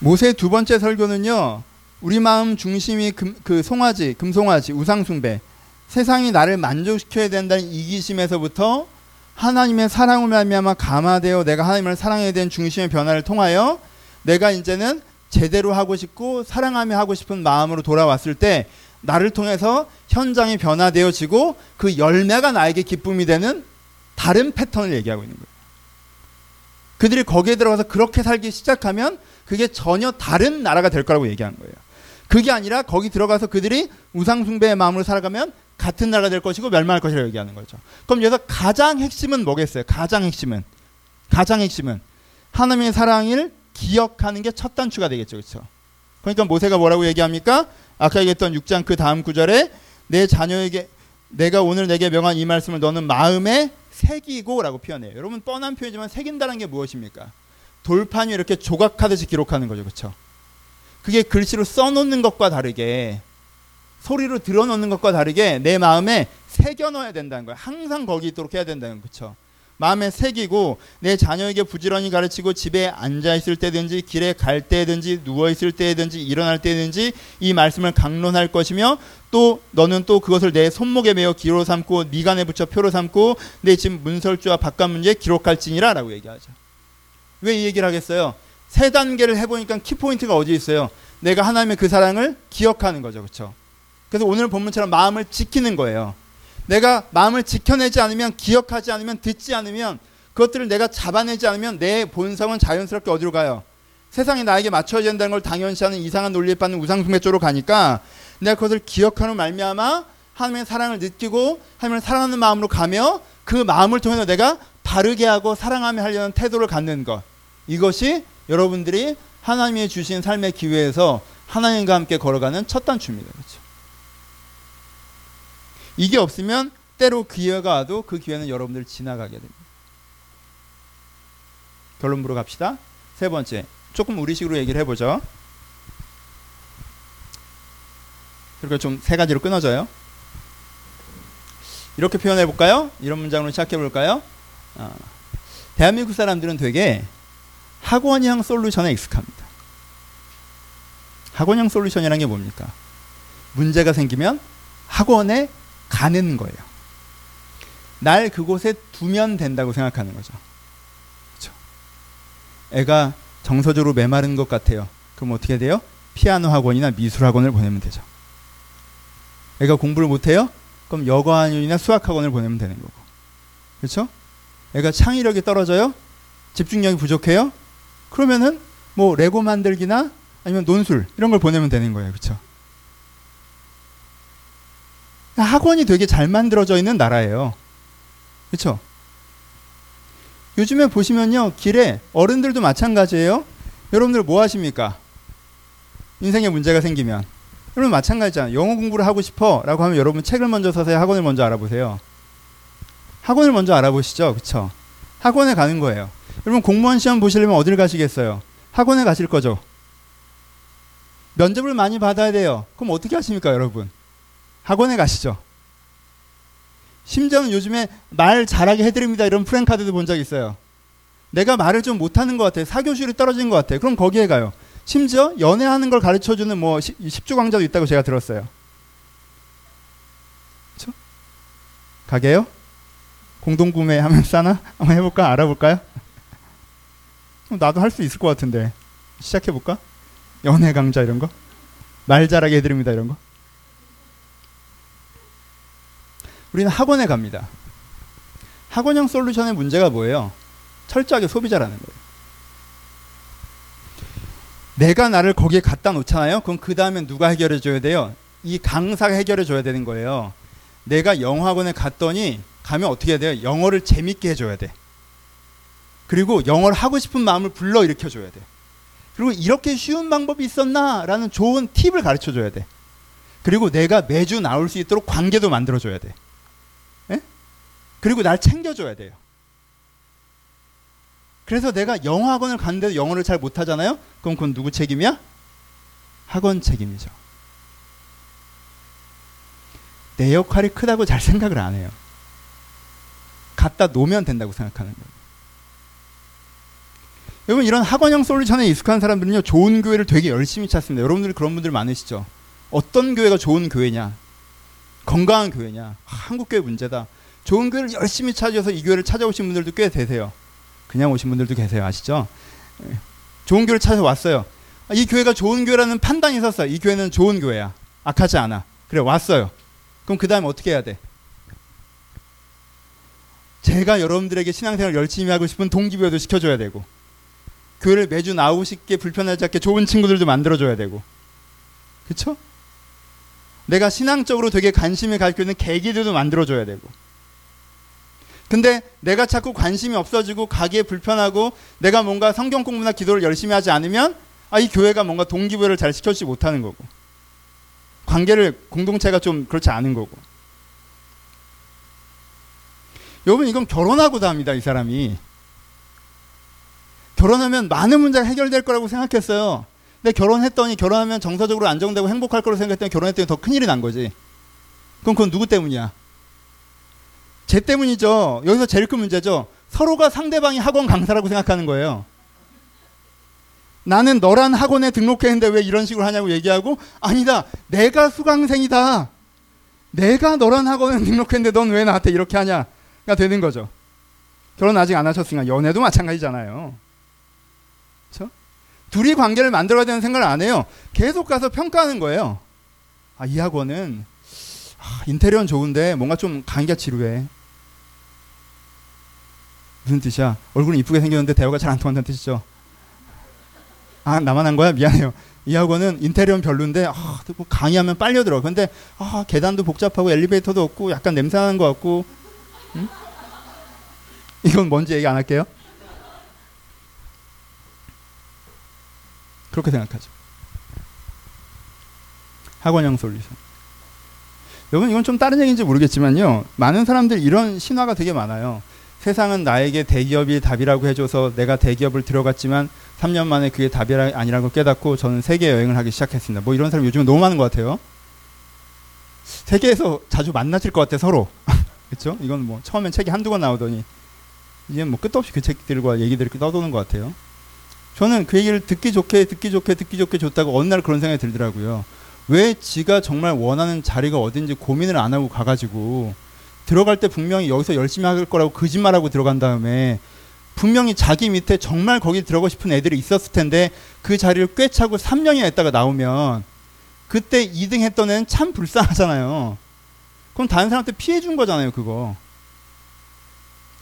모세의 두 번째 설교는요. 우리 마음 중심이 금, 그 송아지, 금송아지, 우상숭배, 세상이 나를 만족시켜야 된다는 이기심에서부터 하나님의 사랑을 말미암아 감화되어 내가 하나님을 사랑해야 되는 중심의 변화를 통하여 내가 이제는 제대로 하고 싶고 사랑하며 하고 싶은 마음으로 돌아왔을 때 나를 통해서 현장이 변화되어지고 그 열매가 나에게 기쁨이 되는 다른 패턴을 얘기하고 있는 거예요. 그들이 거기에 들어가서 그렇게 살기 시작하면 그게 전혀 다른 나라가 될 거라고 얘기한 거예요. 그게 아니라 거기 들어가서 그들이 우상숭배의 마음으로 살아가면 같은 나라 될 것이고 멸망할 것이라고 얘기하는 거죠. 그럼 여기서 가장 핵심은 뭐겠어요? 가장 핵심은 가장 핵심은 하나님의 사랑을 기억하는 게 첫 단추가 되겠죠. 그렇죠? 그러니까 모세가 뭐라고 얘기합니까? 아까 얘기했던 6장 그 다음 구절에 내 자녀에게 내가 오늘 내게 명한 이 말씀을 너는 마음에 새기고라고 표현해요. 여러분 뻔한 표현이지만 새긴다는 게 무엇입니까? 돌판 위에 이렇게 조각하듯이 기록하는 거죠. 그렇죠? 그게 글씨로 써놓는 것과 다르게 소리로 들어놓는 것과 다르게 내 마음에 새겨 넣어야 된다는 거예요. 항상 거기 있도록 해야 된다는 거죠. 마음에 새기고 내 자녀에게 부지런히 가르치고 집에 앉아 있을 때든지 길에 갈 때든지 누워 있을 때든지 일어날 때든지 이 말씀을 강론할 것이며 또 너는 또 그것을 내 손목에 메어 기로 삼고 미간에 붙여 표로 삼고 내 집 문설주와 바깥 문제에 기록할지니라라고 얘기하죠. 왜 이 얘기를 하겠어요? 세 단계를 해보니까 키포인트가 어디 있어요? 내가 하나님의 그 사랑을 기억하는 거죠. 그렇죠? 그래서 오늘 본문처럼 마음을 지키는 거예요. 내가 마음을 지켜내지 않으면 기억하지 않으면 듣지 않으면 그것들을 내가 잡아내지 않으면 내 본성은 자연스럽게 어디로 가요? 세상이 나에게 맞춰야 된다는 걸 당연시하는 이상한 논리에 빠는 우상숭배 쪽으로 가니까 내가 그것을 기억하는 말미암아 하나님의 사랑을 느끼고 하나님을 사랑하는 마음으로 가며 그 마음을 통해서 내가 바르게 하고 사랑하며 하려는 태도를 갖는 것 이것이 여러분들이 하나님이 주신 삶의 기회에서 하나님과 함께 걸어가는 첫 단추입니다. 그렇죠? 이게 없으면 때로 기회가 와도 그 기회는 여러분들 지나가게 됩니다. 결론 부러 갑시다. 세 번째, 조금 우리식으로 얘기를 해보죠. 그리고 좀 세 가지로 끊어져요. 이렇게 표현해 볼까요? 이런 문장으로 시작해 볼까요? 어, 대한민국 사람들은 되게 학원형 솔루션에 익숙합니다. 학원형 솔루션이라는 게 뭡니까? 문제가 생기면 학원에 가는 거예요. 날 그곳에 두면 된다고 생각하는 거죠. 그렇죠? 애가 정서적으로 메마른 것 같아요. 그럼 어떻게 돼요? 피아노 학원이나 미술 학원을 보내면 되죠. 애가 공부를 못해요? 그럼 여과학원이나 수학 학원을 보내면 되는 거고. 그렇죠? 애가 창의력이 떨어져요? 집중력이 부족해요? 그러면은 뭐 레고 만들기나 아니면 논술 이런 걸 보내면 되는 거예요. 그렇죠? 학원이 되게 잘 만들어져 있는 나라예요. 그렇죠? 요즘에 보시면요. 길에 어른들도 마찬가지예요. 여러분들 뭐 하십니까? 인생에 문제가 생기면 여러분 마찬가지잖아요. 영어 공부를 하고 싶어라고 하면 여러분 책을 먼저 사서 학원을 먼저 알아보세요. 학원을 먼저 알아보시죠. 그렇죠? 학원에 가는 거예요. 여러분 공무원 시험 보시려면 어딜 가시겠어요? 학원에 가실 거죠. 면접을 많이 받아야 돼요. 그럼 어떻게 하십니까, 여러분? 학원에 가시죠. 심지어는 요즘에 말 잘하게 해드립니다. 이런 프랭카드도 본 적 있어요. 내가 말을 좀 못하는 것 같아요. 사교실이 떨어진 것 같아요. 그럼 거기에 가요. 심지어 연애하는 걸 가르쳐주는 뭐 10주 강좌도 있다고 제가 들었어요. 그렇죠? 가게요? 공동구매하면 싸나? 한번 해볼까? 알아볼까요? 나도 할 수 있을 것 같은데 시작해 볼까? 연애 강좌 이런 거? 말 잘하게 해드립니다 이런 거? 우리는 학원에 갑니다. 학원형 솔루션의 문제가 뭐예요? 철저하게 소비자라는 거예요. 내가 나를 거기에 갖다 놓잖아요. 그럼 그 다음엔 누가 해결해 줘야 돼요? 이 강사가 해결해 줘야 되는 거예요. 내가 영어학원에 갔더니 가면 어떻게 해야 돼요? 영어를 재밌게 해줘야 돼. 그리고 영어를 하고 싶은 마음을 불러 일으켜 줘야 돼. 그리고 이렇게 쉬운 방법이 있었나라는 좋은 팁을 가르쳐 줘야 돼. 그리고 내가 매주 나올 수 있도록 관계도 만들어 줘야 돼. 에? 그리고 날 챙겨 줘야 돼요. 그래서 내가 영어 학원을 갔는데도 영어를 잘 못하잖아요? 그럼 그건 누구 책임이야? 학원 책임이죠. 내 역할이 크다고 잘 생각을 안 해요. 갖다 놓으면 된다고 생각하는 거예요. 여러분 이런 학원형 솔루션에 익숙한 사람들은요 좋은 교회를 되게 열심히 찾습니다. 여러분들 그런 분들 많으시죠. 어떤 교회가 좋은 교회냐? 건강한 교회냐? 아, 한국 교회 문제다. 좋은 교회를 열심히 찾아서 이 교회를 찾아오신 분들도 꽤 되세요. 그냥 오신 분들도 계세요. 아시죠? 예. 좋은 교회를 찾아왔어요. 아, 이 교회가 좋은 교회라는 판단이 있었어요. 이 교회는 좋은 교회야. 악하지 않아. 그래, 왔어요. 그럼 그 다음에 어떻게 해야 돼? 제가 여러분들에게 신앙생활 열심히 하고 싶은 동기부여도 시켜줘야 되고, 교회를 매주 나오시게 불편하지 않게 좋은 친구들도 만들어줘야 되고, 그쵸? 내가 신앙적으로 되게 관심을 가지고 있는 계기들도 만들어줘야 되고, 근데 내가 자꾸 관심이 없어지고 가기에 불편하고 내가 뭔가 성경 공부나 기도를 열심히 하지 않으면 아, 이 교회가 뭔가 동기부여를 잘 시켜주지 못하는 거고. 관계를 공동체가 좀 그렇지 않은 거고. 여러분 이건 결혼하고도 합니다 이 사람이 결혼하면 많은 문제가 해결될 거라고 생각했어요. 근데 결혼했더니 결혼하면 정서적으로 안정되고 행복할 거라고 생각했더니 결혼했더니 더 큰일이 난 거지. 그럼 그건 누구 때문이야? 쟤 때문이죠. 여기서 제일 큰 문제죠. 서로가 상대방이 학원 강사라고 생각하는 거예요. 나는 너란 학원에 등록했는데 왜 이런 식으로 하냐고 얘기하고 아니다 내가 수강생이다. 내가 너란 학원에 등록했는데 넌 왜 나한테 이렇게 하냐가 되는 거죠. 결혼 아직 안 하셨으니까 연애도 마찬가지잖아요 그렇죠? 둘이 관계를 만들어야 되는 생각을 안 해요 계속 가서 평가하는 거예요 아 이 학원은 아, 인테리어는 좋은데 뭔가 좀 강의가 지루해 무슨 뜻이야 얼굴은 이쁘게 생겼는데 대화가 잘 안 통한다는 뜻이죠 아 나만 한 거야 미안해요. 이 학원은 인테리어는 별론데 아, 뭐 강의하면 빨려 들어. 근데 아, 계단도 복잡하고 엘리베이터도 없고 약간 냄새 나는 것 같고. 응? 이건 뭔지 얘기 안 할게요. 그렇게 생각하죠. 학원형 솔루션. 여러분 이건 좀 다른 얘기인지 모르겠지만요. 많은 사람들 이런 신화가 되게 많아요. 세상은 나에게 대기업이 답이라고 해줘서 내가 대기업을 들어갔지만 3년 만에 그게 답이 아니라는 걸 깨닫고 저는 세계 여행을 하기 시작했습니다. 뭐 이런 사람 요즘에 너무 많은 것 같아요. 세계에서 자주 만나실 것 같아 서로. 그렇죠? 이건 뭐 처음엔 책이 한두 권 나오더니 이제 뭐 끝도 없이 그 책들과 얘기들이 떠도는 것 같아요. 저는 그 얘기를 듣기 좋게 듣기 좋게 듣기 좋게 줬다고 어느 날 그런 생각이 들더라고요. 왜 지가 정말 원하는 자리가 어딘지 고민을 안 하고 가가지고 들어갈 때 분명히 여기서 열심히 할 거라고 거짓말하고 들어간 다음에 분명히 자기 밑에 정말 거기 들어가고 싶은 애들이 있었을 텐데 그 자리를 꿰차고 3년이나 있다가 나오면 그때 2등 했던 애는 참 불쌍하잖아요. 그럼 다른 사람한테 피해 준 거잖아요, 그거.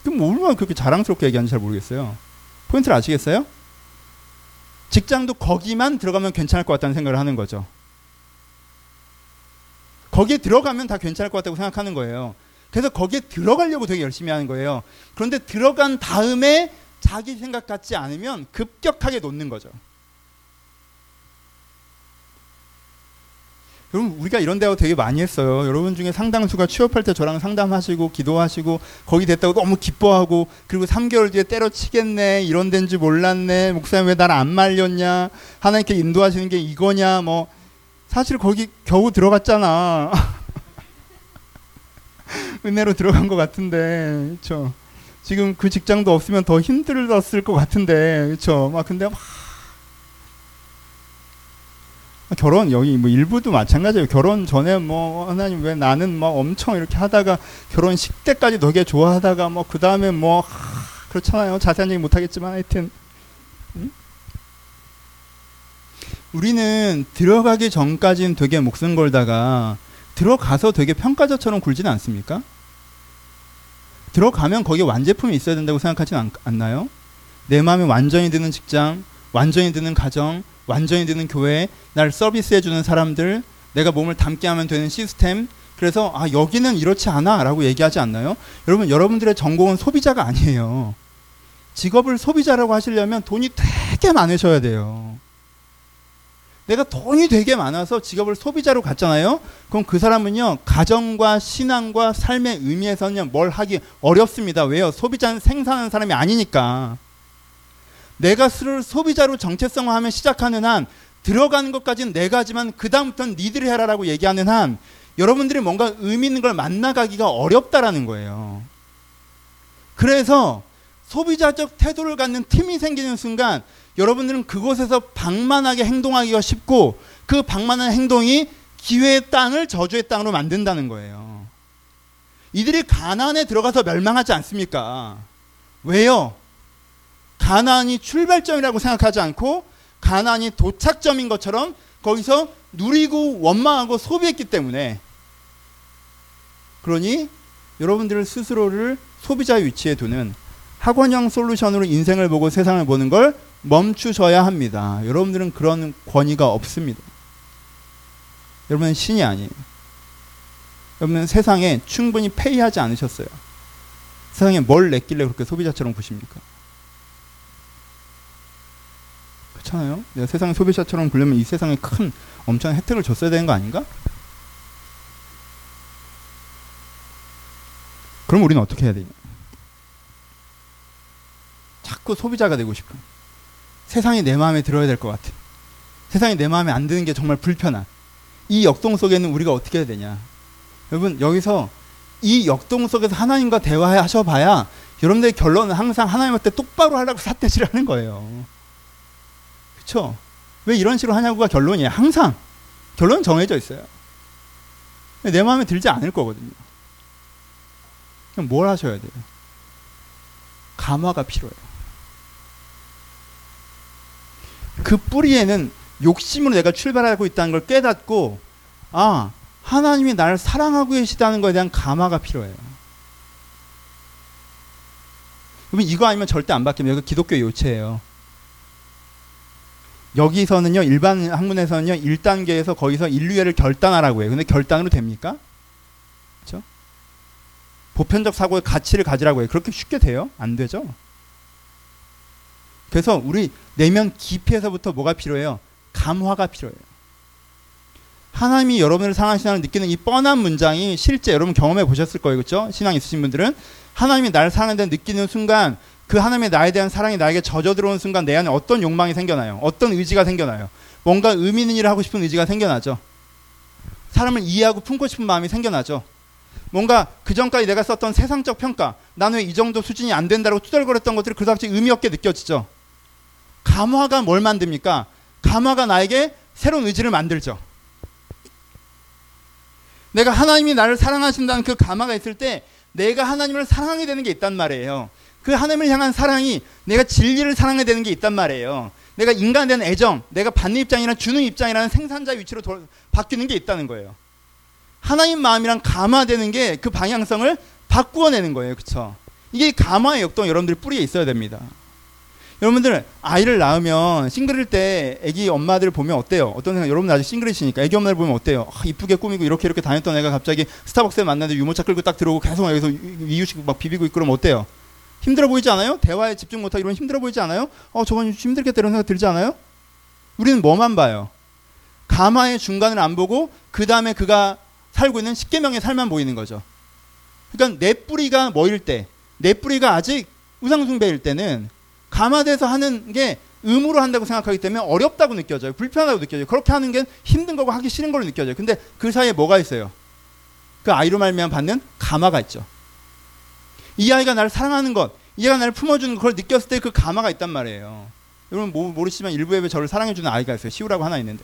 그럼 뭐 얼마나 그렇게 자랑스럽게 얘기하는지 잘 모르겠어요. 포인트를 아시겠어요? 직장도 거기만 들어가면 괜찮을 것 같다는 생각을 하는 거죠. 거기에 들어가면 다 괜찮을 것 같다고 생각하는 거예요. 그래서 거기에 들어가려고 되게 열심히 하는 거예요. 그런데 들어간 다음에 자기 생각 같지 않으면 급격하게 놓는 거죠. 여러분 우리가 이런 대화 되게 많이 했어요. 여러분 중에 상당수가 취업할 때 저랑 상담하시고 기도하시고 거기 됐다고 너무 기뻐하고 그리고 3개월 뒤에 때려치겠네 이런 데인지 몰랐네 목사님 왜날안 말렸냐 하나님께 인도하시는 게 이거냐 뭐 사실 거기 겨우 들어갔잖아. 은혜로 들어간 것 같은데, 그렇죠. 지금 그 직장도 없으면 더 힘들었을 것 같은데, 그렇죠. 막 근데 막 결혼 여기 뭐 일부도 마찬가지예요. 결혼 전에 뭐 하나님 왜 나는 뭐 엄청 이렇게 하다가 결혼 10대까지 되게 좋아하다가 뭐 그 다음에 뭐 하, 그렇잖아요. 자세한 얘기 못하겠지만 하여튼 응? 우리는 들어가기 전까지는 되게 목숨 걸다가 들어가서 되게 평가자처럼 굴지는 않습니까? 들어가면 거기에 완제품이 있어야 된다고 생각하진 않, 않나요? 내 마음에 완전히 드는 직장, 완전히 드는 가정, 완전히 드는 교회, 날 서비스해주는 사람들, 내가 몸을 담게 하면 되는 시스템. 그래서 아 여기는 이렇지 않아라고 얘기하지 않나요? 여러분 여러분들의 전공은 소비자가 아니에요. 직업을 소비자라고 하시려면 돈이 되게 많으셔야 돼요. 내가 돈이 되게 많아서 직업을 소비자로 갔잖아요. 그럼 그 사람은요 가정과 신앙과 삶의 의미에서는 뭘 하기 어렵습니다. 왜요? 소비자는 생산하는 사람이 아니니까. 내가 스스로 소비자로 정체성화하면 시작하는 한 들어가는 것까지는 내가 하지만 그 다음부터는 니들이 해라라고 얘기하는 한 여러분들이 뭔가 의미 있는 걸 만나가기가 어렵다라는 거예요. 그래서 소비자적 태도를 갖는 팀이 생기는 순간 여러분들은 그곳에서 방만하게 행동하기가 쉽고 그 방만한 행동이 기회의 땅을 저주의 땅으로 만든다는 거예요. 이들이 가나안에 들어가서 멸망하지 않습니까? 왜요? 가나안이 출발점이라고 생각하지 않고 가나안이 도착점인 것처럼 거기서 누리고 원망하고 소비했기 때문에 그러니 여러분들 스스로를 소비자의 위치에 두는 학원형 솔루션으로 인생을 보고 세상을 보는 걸 멈추셔야 합니다. 여러분들은 그런 권위가 없습니다. 여러분은 신이 아니에요. 여러분은 세상에 충분히 페이하지 않으셨어요. 세상에 뭘 냈길래 그렇게 소비자처럼 보십니까? 그렇잖아요. 내가 세상에 소비자처럼 보려면 이 세상에 큰 엄청난 혜택을 줬어야 되는 거 아닌가? 그럼 우리는 어떻게 해야 되냐? 자꾸 소비자가 되고 싶어. 세상이 내 마음에 들어야 될 것 같아. 세상이 내 마음에 안 드는 게 정말 불편한. 이 역동 속에는 우리가 어떻게 해야 되냐? 여러분 여기서 이 역동 속에서 하나님과 대화하셔봐야 여러분들의 결론은 항상 하나님한테 똑바로 하라고 삿대질하는 거예요. 그렇죠? 왜 이런 식으로 하냐고가 결론이에요. 항상 결론은 정해져 있어요. 내 마음에 들지 않을 거거든요. 그럼 뭘 하셔야 돼요? 감화가 필요해요. 그 뿌리에는 욕심으로 내가 출발하고 있다는 걸 깨닫고 아 하나님이 나를 사랑하고 계시다는 것에 대한 감화가 필요해요. 그러면 이거 아니면 절대 안 바뀝니다. 이거 기독교 요체예요. 여기서는요 일반 학문에서는요 1단계에서 거기서 인류애를 결단하라고 해요. 근데 결단으로 됩니까? 그렇죠? 보편적 사고의 가치를 가지라고 해요. 그렇게 쉽게 돼요? 안 되죠? 그래서 우리 내면 깊이에서부터 뭐가 필요해요? 감화가 필요해요. 하나님이 여러분을 사랑하시다는 느끼는 이 뻔한 문장이 실제 여러분 경험해 보셨을 거예요. 그렇죠? 신앙 있으신 분들은 하나님이 나를 사랑한다는 느끼는 순간 그 하나님의 나에 대한 사랑이 나에게 젖어 들어오는 순간 내 안에 어떤 욕망이 생겨나요? 어떤 의지가 생겨나요? 뭔가 의미 있는 일을 하고 싶은 의지가 생겨나죠. 사람을 이해하고 품고 싶은 마음이 생겨나죠. 뭔가 그 전까지 내가 썼던 세상적 평가, 나는 왜 이 정도 수준이 안 된다고 투덜거렸던 것들이 그다지 의미 없게 느껴지죠. 감화가 뭘 만듭니까? 감화가 나에게 새로운 의지를 만들죠. 내가 하나님이 나를 사랑하신다는 그 감화가 있을 때 내가 하나님을 사랑하게 되는 게 있단 말이에요. 그 하나님을 향한 사랑이 내가 진리를 사랑하게 되는 게 있단 말이에요. 내가 인간에 대한 애정, 내가 받는 입장이나 주는 입장이라는 생산자 위치로 도, 바뀌는 게 있다는 거예요. 하나님 마음이랑 감화되는 게 그 방향성을 바꾸어내는 거예요. 그쵸? 이게 감화의 역동 여러분들 뿌리에 있어야 됩니다. 여러분들 아이를 낳으면 싱글일 때 아기 엄마들 보면 어때요? 어떤 생각? 여러분 아직 싱글이시니까 아기 엄마들 보면 어때요? 아, 이쁘게 꾸미고 이렇게 이렇게 다녔던 애가 갑자기 스타벅스에 만났는데 유모차 끌고 딱 들어오고 계속 여기서 이유식 막 비비고 있고 그러면 어때요? 힘들어 보이지 않아요? 대화에 집중 못하고 이런 힘들어 보이지 않아요? 어 저건 힘들겠다 이런 생각 들지 않아요? 우리는 뭐만 봐요? 가마의 중간을 안 보고 그 다음에 그가 살고 있는 십계명의 살만 보이는 거죠. 그러니까 내 뿌리가 뭐일 때, 내 뿌리가 아직 우상숭배일 때는 감화돼서 하는 게 의무로 한다고 생각하기 때문에 어렵다고 느껴져요. 불편하다고 느껴져요. 그렇게 하는 게 힘든 거고 하기 싫은 걸로 느껴져요. 근데 그 사이에 뭐가 있어요? 그 아이로 말미암아 받는 감화가 있죠. 이 아이가 나를 사랑하는 것, 이 아이가 나를 품어주는 그걸 느꼈을 때 그 감화가 있단 말이에요. 여러분 모르시지만 일부 예배 저를 사랑해주는 아이가 있어요. 시우라고 하나 있는데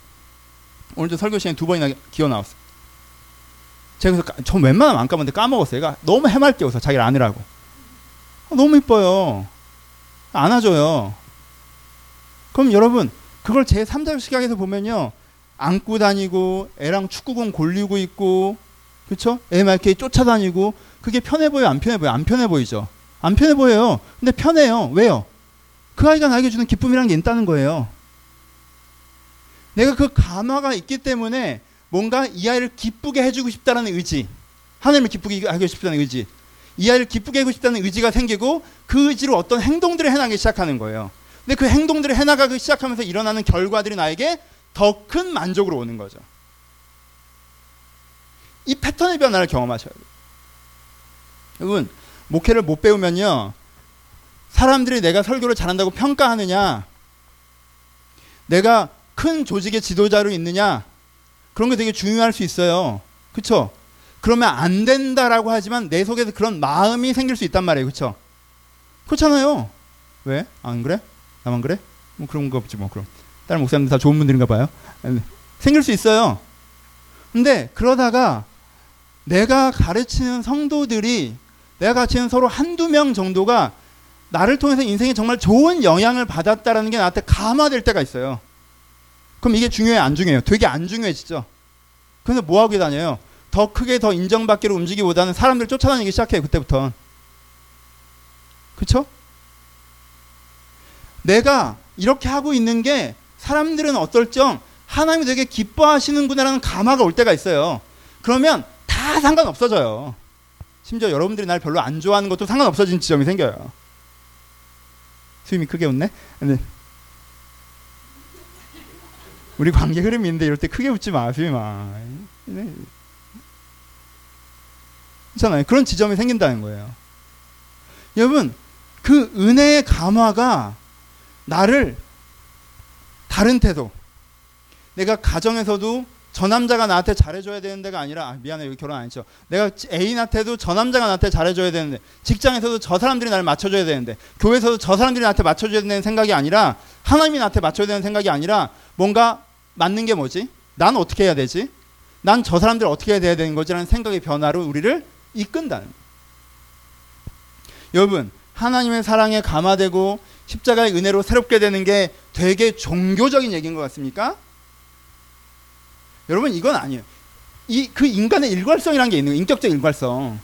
오늘도 설교 시간에 두 번이나 기어 나왔어요. 제가 그래서 저 웬만하면 안 까먹는데 까먹었어요. 얘가 너무 해맑게 웃어 자기를 안으라고. 아, 너무 이뻐요. 안아줘요. 그럼 여러분 그걸 제 3자 시각에서 보면요. 안고 다니고 애랑 축구공 골리고 있고 그렇죠? 애 말게 쫓아다니고 그게 편해 보여 안 편해 보여 안 편해 보이죠. 안 편해 보여요. 근데 편해요. 왜요? 그 아이가 나에게 주는 기쁨이란 게 있다는 거예요. 내가 그 감화가 있기 때문에 뭔가 이 아이를 기쁘게 해주고 싶다는 의지, 하나님을 기쁘게 하고 싶다는 의지, 이 아이를 기쁘게 하고 싶다는 의지가 생기고 그 의지로 어떤 행동들을 해나가기 시작하는 거예요. 근데 그 행동들을 해나가기 시작하면서 일어나는 결과들이 나에게 더 큰 만족으로 오는 거죠. 이 패턴의 변화를 경험하셔야 돼요. 여러분, 목회를 못 배우면요. 사람들이 내가 설교를 잘한다고 평가하느냐, 내가 큰 조직의 지도자로 있느냐, 그런 게 되게 중요할 수 있어요. 그쵸? 그러면 안 된다라고 하지만 내 속에서 그런 마음이 생길 수 있단 말이에요. 그쵸? 그렇잖아요. 왜? 안 그래? 나만 그래? 뭐 그런 거 없지 뭐 그럼. 다른 목사님들 다 좋은 분들인가 봐요. 생길 수 있어요. 근데 그러다가 내가 가르치는 성도들이 내가 가르치는 서로 한두 명 정도가 나를 통해서 인생에 정말 좋은 영향을 받았다라는 게 나한테 감화될 때가 있어요. 그럼 이게 중요해 안 중요해요? 되게 안 중요해지죠. 그래서 뭐 하고 다녀요? 더 크게 더 인정받기로 움직이기보다는 사람들 쫓아다니기 시작해요. 그때부터. 그쵸? 내가 이렇게 하고 있는 게 사람들은 어떨정 하나님이 되게 기뻐하시는구나라는 감화가 올 때가 있어요. 그러면 다 상관없어져요. 심지어 여러분들이 날 별로 안 좋아하는 것도 상관없어진 지점이 생겨요. 수임이 크게 웃네? 네. 우리 관계 흐름이 있는데 이럴 때 크게 웃지 마, 수임아. 네. 있잖아요. 그런 지점이 생긴다는 거예요. 여러분, 그 은혜의 감화가 나를 다른 태도, 내가 가정에서도 저 남자가 나한테 잘해줘야 되는 데가 아니라 아, 미안해 여기 결혼 안 했죠. 내가 애인한테도 저 남자가 나한테 잘해줘야 되는데 직장에서도 저 사람들이 나를 맞춰줘야 되는데 교회에서도 저 사람들이 나한테 맞춰줘야 되는 생각이 아니라 하나님이 나한테 맞춰야 되는 생각이 아니라 뭔가 맞는 게 뭐지? 난 어떻게 해야 되지? 난 저 사람들 어떻게 해야 되는 거지라는 생각의 변화로 우리를 이끈다는 여러분 하나님의 사랑에 감화되고 십자가의 은혜로 새롭게 되는 게 되게 종교적인 얘기인 것 같습니까? 여러분 이건 아니에요. 이 그 인간의 일괄성이라는 게 있는 거예요. 인격적 일괄성.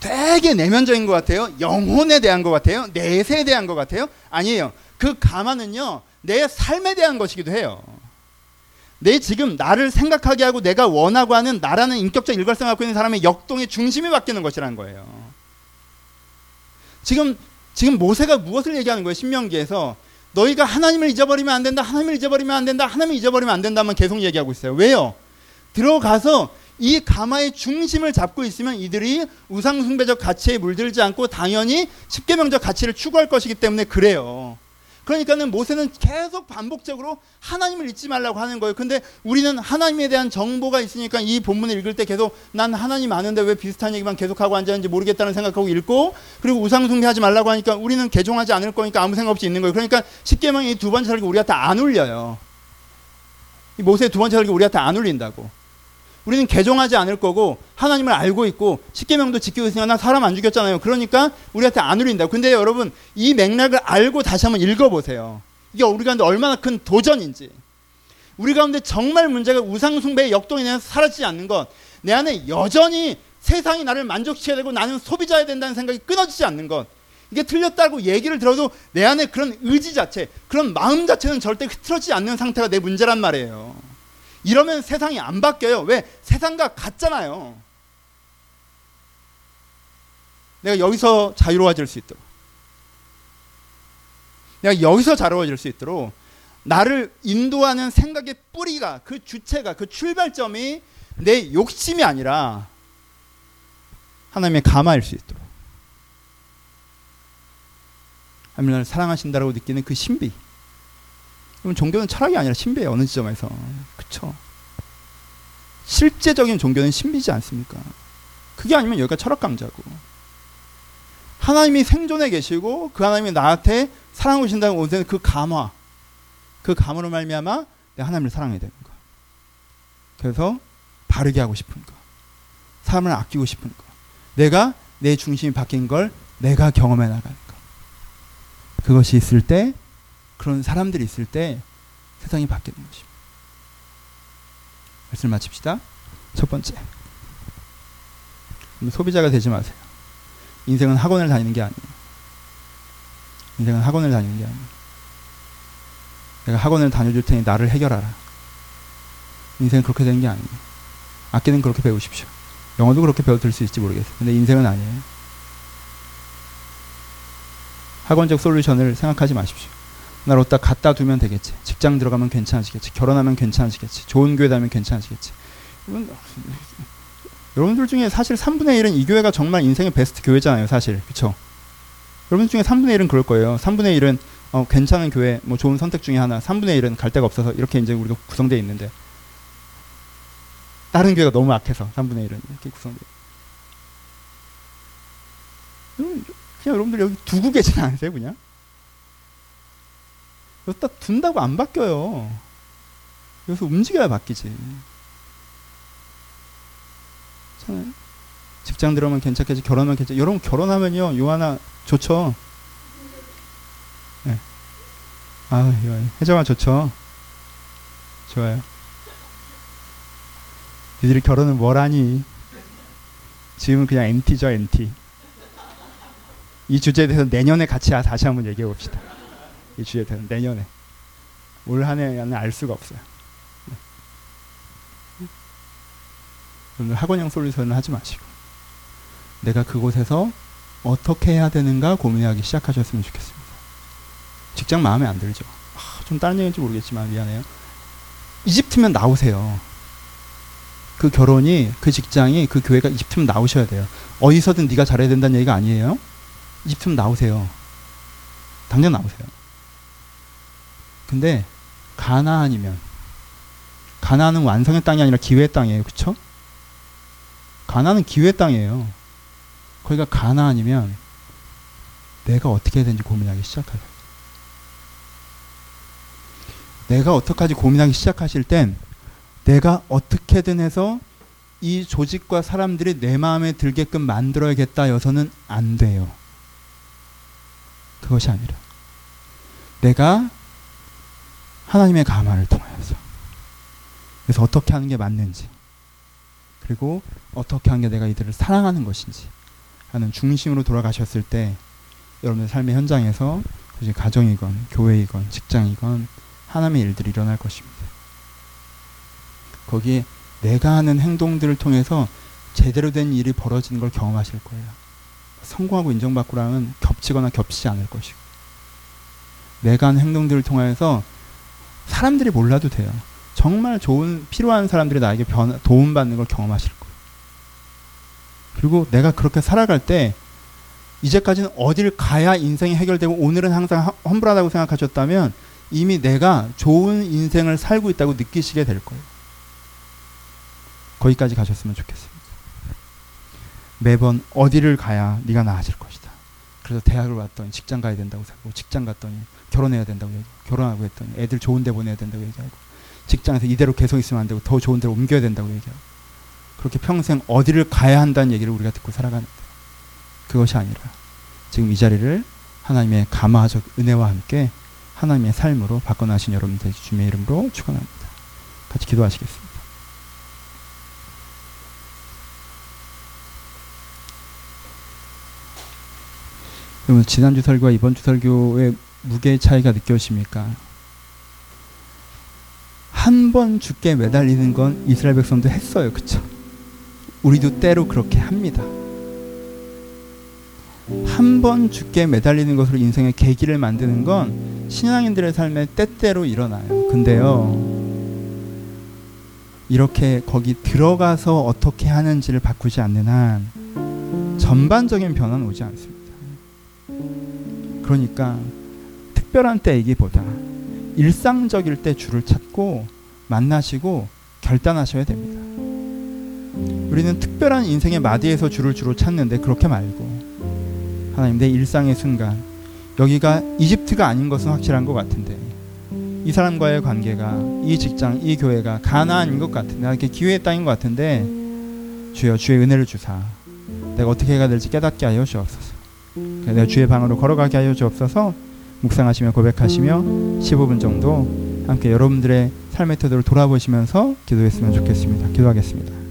되게 내면적인 것 같아요. 영혼에 대한 것 같아요. 내세에 대한 것 같아요. 아니에요. 그 감화는요 내 삶에 대한 것이기도 해요. 내 지금 나를 생각하게 하고 내가 원하고 하는 나라는 인격적 일관성을 갖고 있는 사람의 역동의 중심이 바뀌는 것이라는 거예요. 지금 지금 모세가 무엇을 얘기하는 거예요? 신명기에서 너희가 하나님을 잊어버리면 안 된다. 하나님을 잊어버리면 안 된다. 하나님을 잊어버리면 안 된다만 계속 얘기하고 있어요. 왜요? 들어가서 이 가마의 중심을 잡고 있으면 이들이 우상숭배적 가치에 물들지 않고 당연히 십계명적 가치를 추구할 것이기 때문에 그래요. 그러니까는 모세는 계속 반복적으로 하나님을 잊지 말라고 하는 거예요. 근데 우리는 하나님에 대한 정보가 있으니까 이 본문을 읽을 때 계속 난 하나님 아는데 왜 비슷한 얘기만 계속하고 앉았는지 모르겠다는 생각하고 읽고 그리고 우상숭배하지 말라고 하니까 우리는 개종하지 않을 거니까 아무 생각 없이 있는 거예요. 그러니까 십계명이 두 번째 설교 우리한테 안 울려요. 이 모세의 두 번째 설교 우리한테 안 울린다고. 우리는 개종하지 않을 거고 하나님을 알고 있고 십계명도 지키고 있으니까 나 사람 안 죽였잖아요. 그러니까 우리한테 안 울린다. 근데 여러분 이 맥락을 알고 다시 한번 읽어보세요. 이게 우리 가운데 얼마나 큰 도전인지. 우리 가운데 정말 문제가 우상 숭배의 역동이 내서 사라지지 않는 것. 내 안에 여전히 세상이 나를 만족시켜야 되고 나는 소비자야 된다는 생각이 끊어지지 않는 것. 이게 틀렸다고 얘기를 들어도 내 안에 그런 의지 자체, 그런 마음 자체는 절대 흐트러지지 않는 상태가 내 문제란 말이에요. 이러면 세상이 안 바뀌어요. 왜? 세상과 같잖아요. 내가 여기서 자유로워질 수 있도록. 내가 여기서 자유로워질 수 있도록 나를 인도하는 생각의 뿌리가 그 주체가 그 출발점이 내 욕심이 아니라 하나님의 감화일 수 있도록 하나님 나를 사랑하신다고 느끼는 그 신비 그럼 종교는 철학이 아니라 신비예요. 어느 지점에서. 그쵸 실제적인 종교는 신비지 않습니까? 그게 아니면 여기가 철학 강자고. 하나님이 생존해 계시고 그 하나님이 나한테 사랑하고 계신다는 온세는 그 감화. 그 감으로 말미암아 내가 하나님을 사랑해야 되는 거. 그래서 바르게 하고 싶은 거. 사람을 아끼고 싶은 거. 내가 내 중심이 바뀐 걸 내가 경험해 나가는 거. 그것이 있을 때 그런 사람들이 있을 때 세상이 바뀌는 것입니다. 말씀 마칩시다. 첫 번째. 소비자가 되지 마세요. 인생은 학원을 다니는 게 아니에요. 인생은 학원을 다니는 게 아니에요. 내가 학원을 다녀줄 테니 나를 해결하라. 인생은 그렇게 되는 게 아니에요. 악기는 그렇게 배우십시오. 영어도 그렇게 배워들 수 있을지 모르겠어요. 근데 인생은 아니에요. 학원적 솔루션을 생각하지 마십시오. 날 어디다 갖다 두면 되겠지. 직장 들어가면 괜찮아지겠지. 결혼하면 괜찮아지겠지. 좋은 교회 다면 괜찮아지겠지. 여러분들 중에 사실 3분의 1은 이 교회가 정말 인생의 베스트 교회잖아요, 사실. 그쵸? 여러분 중에 3분의 1은 그럴 거예요. 3분의 1은 어, 괜찮은 교회, 뭐 좋은 선택 중에 하나. 3분의 1은 갈 데가 없어서 이렇게 이제 우리가 구성되어 있는데. 다른 교회가 너무 악해서 3분의 1은 이렇게 구성되어 그냥 여러분들 여기 두고 계시지 않으세요, 그냥? 여기다 둔다고 안 바뀌어요. 여기서 움직여야 바뀌지. 잖아요. 직장 들어오면 괜찮겠지 결혼하면 괜찮 여러분 결혼하면요 요 하나 좋죠 네. 아 혜정아 좋죠 좋아요 니들이 결혼은 뭘 하니 지금은 그냥 NT죠 NT 이 주제에 대해서 내년에 같이 다시 한번 얘기해 봅시다 이 주제에 대해서 내년에 올 한 해는 알 수가 없어요 네. 학원형 솔루션을 하지 마시고 내가 그곳에서 어떻게 해야 되는가 고민하기 시작하셨으면 좋겠습니다. 직장 마음에 안 들죠. 아, 좀 다른 얘기인지 모르겠지만 미안해요. 이집트면 나오세요. 그 결혼이 그 직장이 그 교회가 이집트면 나오셔야 돼요. 어디서든 네가 잘해야 된다는 얘기가 아니에요. 이집트면 나오세요. 당장 나오세요. 근데 가나안이면 가나안은 완성의 땅이 아니라 기회의 땅이에요. 그렇죠? 가나안은 기회의 땅이에요. 거기가 가나안이면 내가 어떻게 해야 되는지 고민하기 시작하요. 내가 어떡하지 고민하기 시작하실 땐 내가 어떻게든 해서 이 조직과 사람들이 내 마음에 들게끔 만들어야겠다 여서는 안 돼요. 그것이 아니라 내가 하나님의 감화를 통하여서 그래서 어떻게 하는 게 맞는지 그리고 어떻게 하는 게 내가 이들을 사랑하는 것인지 하는 중심으로 돌아가셨을 때 여러분의 삶의 현장에서 굳이 가정이건 교회이건 직장이건 하나님의 일들이 일어날 것입니다. 거기에 내가 하는 행동들을 통해서 제대로 된 일이 벌어지는 걸 경험하실 거예요. 성공하고 인정받고랑은 겹치거나 겹치지 않을 것이고 내가 하는 행동들을 통해서 사람들이 몰라도 돼요. 정말 좋은 필요한 사람들이 나에게 변, 도움받는 걸 경험하실 거예요. 그리고 내가 그렇게 살아갈 때 이제까지는 어딜 가야 인생이 해결되고 오늘은 항상 험불하다고 생각하셨다면 이미 내가 좋은 인생을 살고 있다고 느끼시게 될 거예요. 거기까지 가셨으면 좋겠습니다. 매번 어디를 가야 네가 나아질 것이다. 그래서 대학을 왔더니 직장 가야 된다고 생각하고 직장 갔더니 결혼해야 된다고 얘기하고 결혼하고 했더니 애들 좋은 데 보내야 된다고 얘기하고 직장에서 이대로 계속 있으면 안 되고 더 좋은 데로 옮겨야 된다고 얘기하고 그렇게 평생 어디를 가야 한다는 얘기를 우리가 듣고 살아가는데 그것이 아니라 지금 이 자리를 하나님의 감화적 은혜와 함께 하나님의 삶으로 바꿔나신 여러분들 주님의 이름으로 축원합니다. 같이 기도하시겠습니다. 여러분 지난주 설교와 이번 주 설교의 무게 차이가 느껴집니까? 한 번 죽게 매달리는 건 이스라엘 백성도 했어요. 그쵸? 우리도 때로 그렇게 합니다. 한 번 죽게 매달리는 것으로 인생의 계기를 만드는 건 신앙인들의 삶에 때때로 일어나요. 근데요, 이렇게 거기 들어가서 어떻게 하는지를 바꾸지 않는 한 전반적인 변화는 오지 않습니다. 그러니까 특별한 때이기보다 일상적일 때 주를 찾고 만나시고 결단하셔야 됩니다. 우리는 특별한 인생의 마디에서 주를 주로 찾는데 그렇게 말고 하나님 내 일상의 순간 여기가 이집트가 아닌 것은 확실한 것 같은데 이 사람과의 관계가 이 직장 이 교회가 가나안인 것 같은데 이렇게 기회의 땅인 것 같은데 주여 주의 은혜를 주사 내가 어떻게 해야 될지 깨닫게 하여 주옵소서 내가 주의 방으로 걸어가게 하여 주옵소서 묵상하시며 고백하시며 15분 정도 함께 여러분들의 삶의 태도를 돌아보시면서 기도했으면 좋겠습니다. 기도하겠습니다.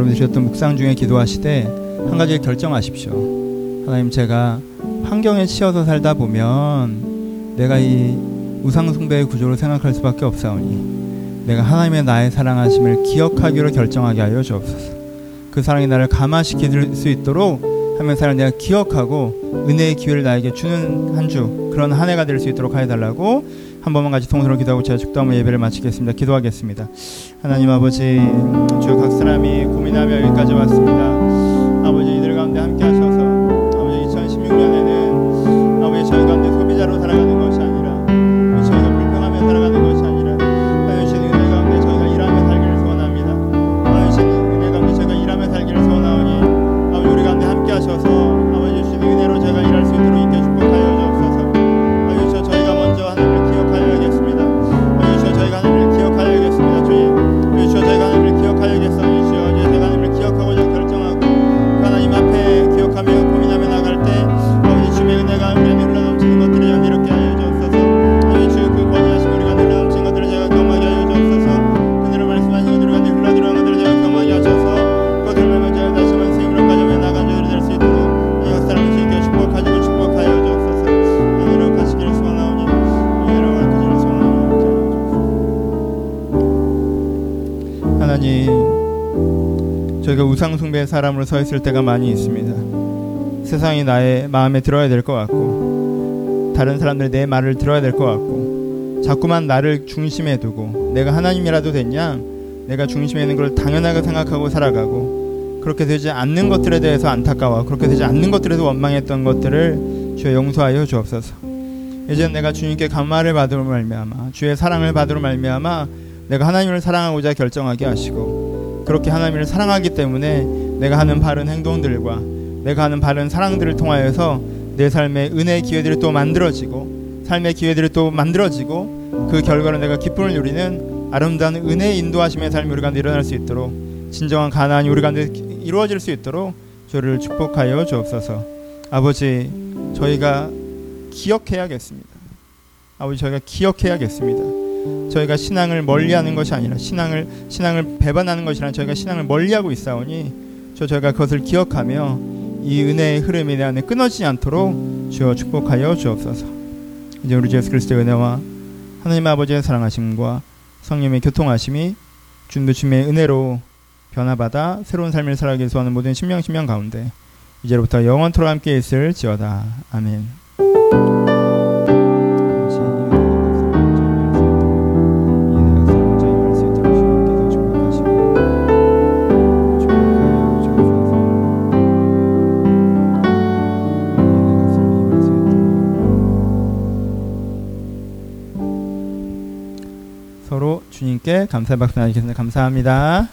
여러분들 드렸던 묵상 중에 기도하시되 한 가지를 결정하십시오. 하나님 제가 환경에 치여서 살다 보면 내가 이 우상 숭배의 구조를 생각할 수밖에 없사오니 내가 하나님의 나의 사랑하심을 기억하기로 결정하게 하여 주옵소서. 그 사랑이 나를 감화시킬 수 있도록 하면서 내가 기억하고 은혜의 기회를 나에게 주는 한 주 그런 한 해가 될 수 있도록 하여 달라고 한 번만 같이 통으로 기도하고 제가 축도하며 예배를 마치겠습니다. 기도하겠습니다. 하나님 아버지 주 각 사람이 고민하며 여기까지 왔습니다. 하나님 저희가 우상 숭배의 사람으로 서 있을 때가 많이 있습니다. 세상이 나의 마음에 들어야 될 것 같고 다른 사람들이 내 말을 들어야 될 것 같고 자꾸만 나를 중심에 두고 내가 하나님이라도 됐냐 내가 중심에 있는 걸 당연하게 생각하고 살아가고 그렇게 되지 않는 것들에 대해서 안타까워 그렇게 되지 않는 것들에서 원망했던 것들을 주여 용서하여 주옵소서. 이제는 내가 주님께 감화를 받으러 말미암아 주의 사랑을 받으러 말미암아 내가 하나님을 사랑하고자 결정하게 하시고 그렇게 하나님을 사랑하기 때문에 내가 하는 바른 행동들과 내가 하는 바른 사랑들을 통하여서 내 삶의 은혜의 기회들이 또 만들어지고 삶의 기회들이 또 만들어지고 그 결과로 내가 기쁨을 누리는 아름다운 은혜의 인도하심의 삶이 우리 가운데 일어날 수 있도록 진정한 가난이 우리 가운데 이루어질 수 있도록 저를 축복하여 주옵소서. 아버지 저희가 기억해야겠습니다. 아버지 저희가 기억해야겠습니다. 저희가 신앙을 멀리하는 것이 아니라 신앙을 신앙을 배반하는 것이 아니라 저희가 신앙을 멀리하고 있사오니 저 저희가 그것을 기억하며 이 은혜의 흐름이 내 안에 끊어지지 않도록 주여 축복하여 주옵소서. 이제 우리 주 예수 그리스도의 은혜와 하나님 아버지의 사랑하심과 성령의 교통하심이 주님의 은혜로 변화받아 새로운 삶을 살아가기 위해서 모든 신명 신명 가운데 이제부터 영원토록 함께 있을 지어다. 아멘. 주님께 감사의 박수 나누겠습니다. 감사합니다.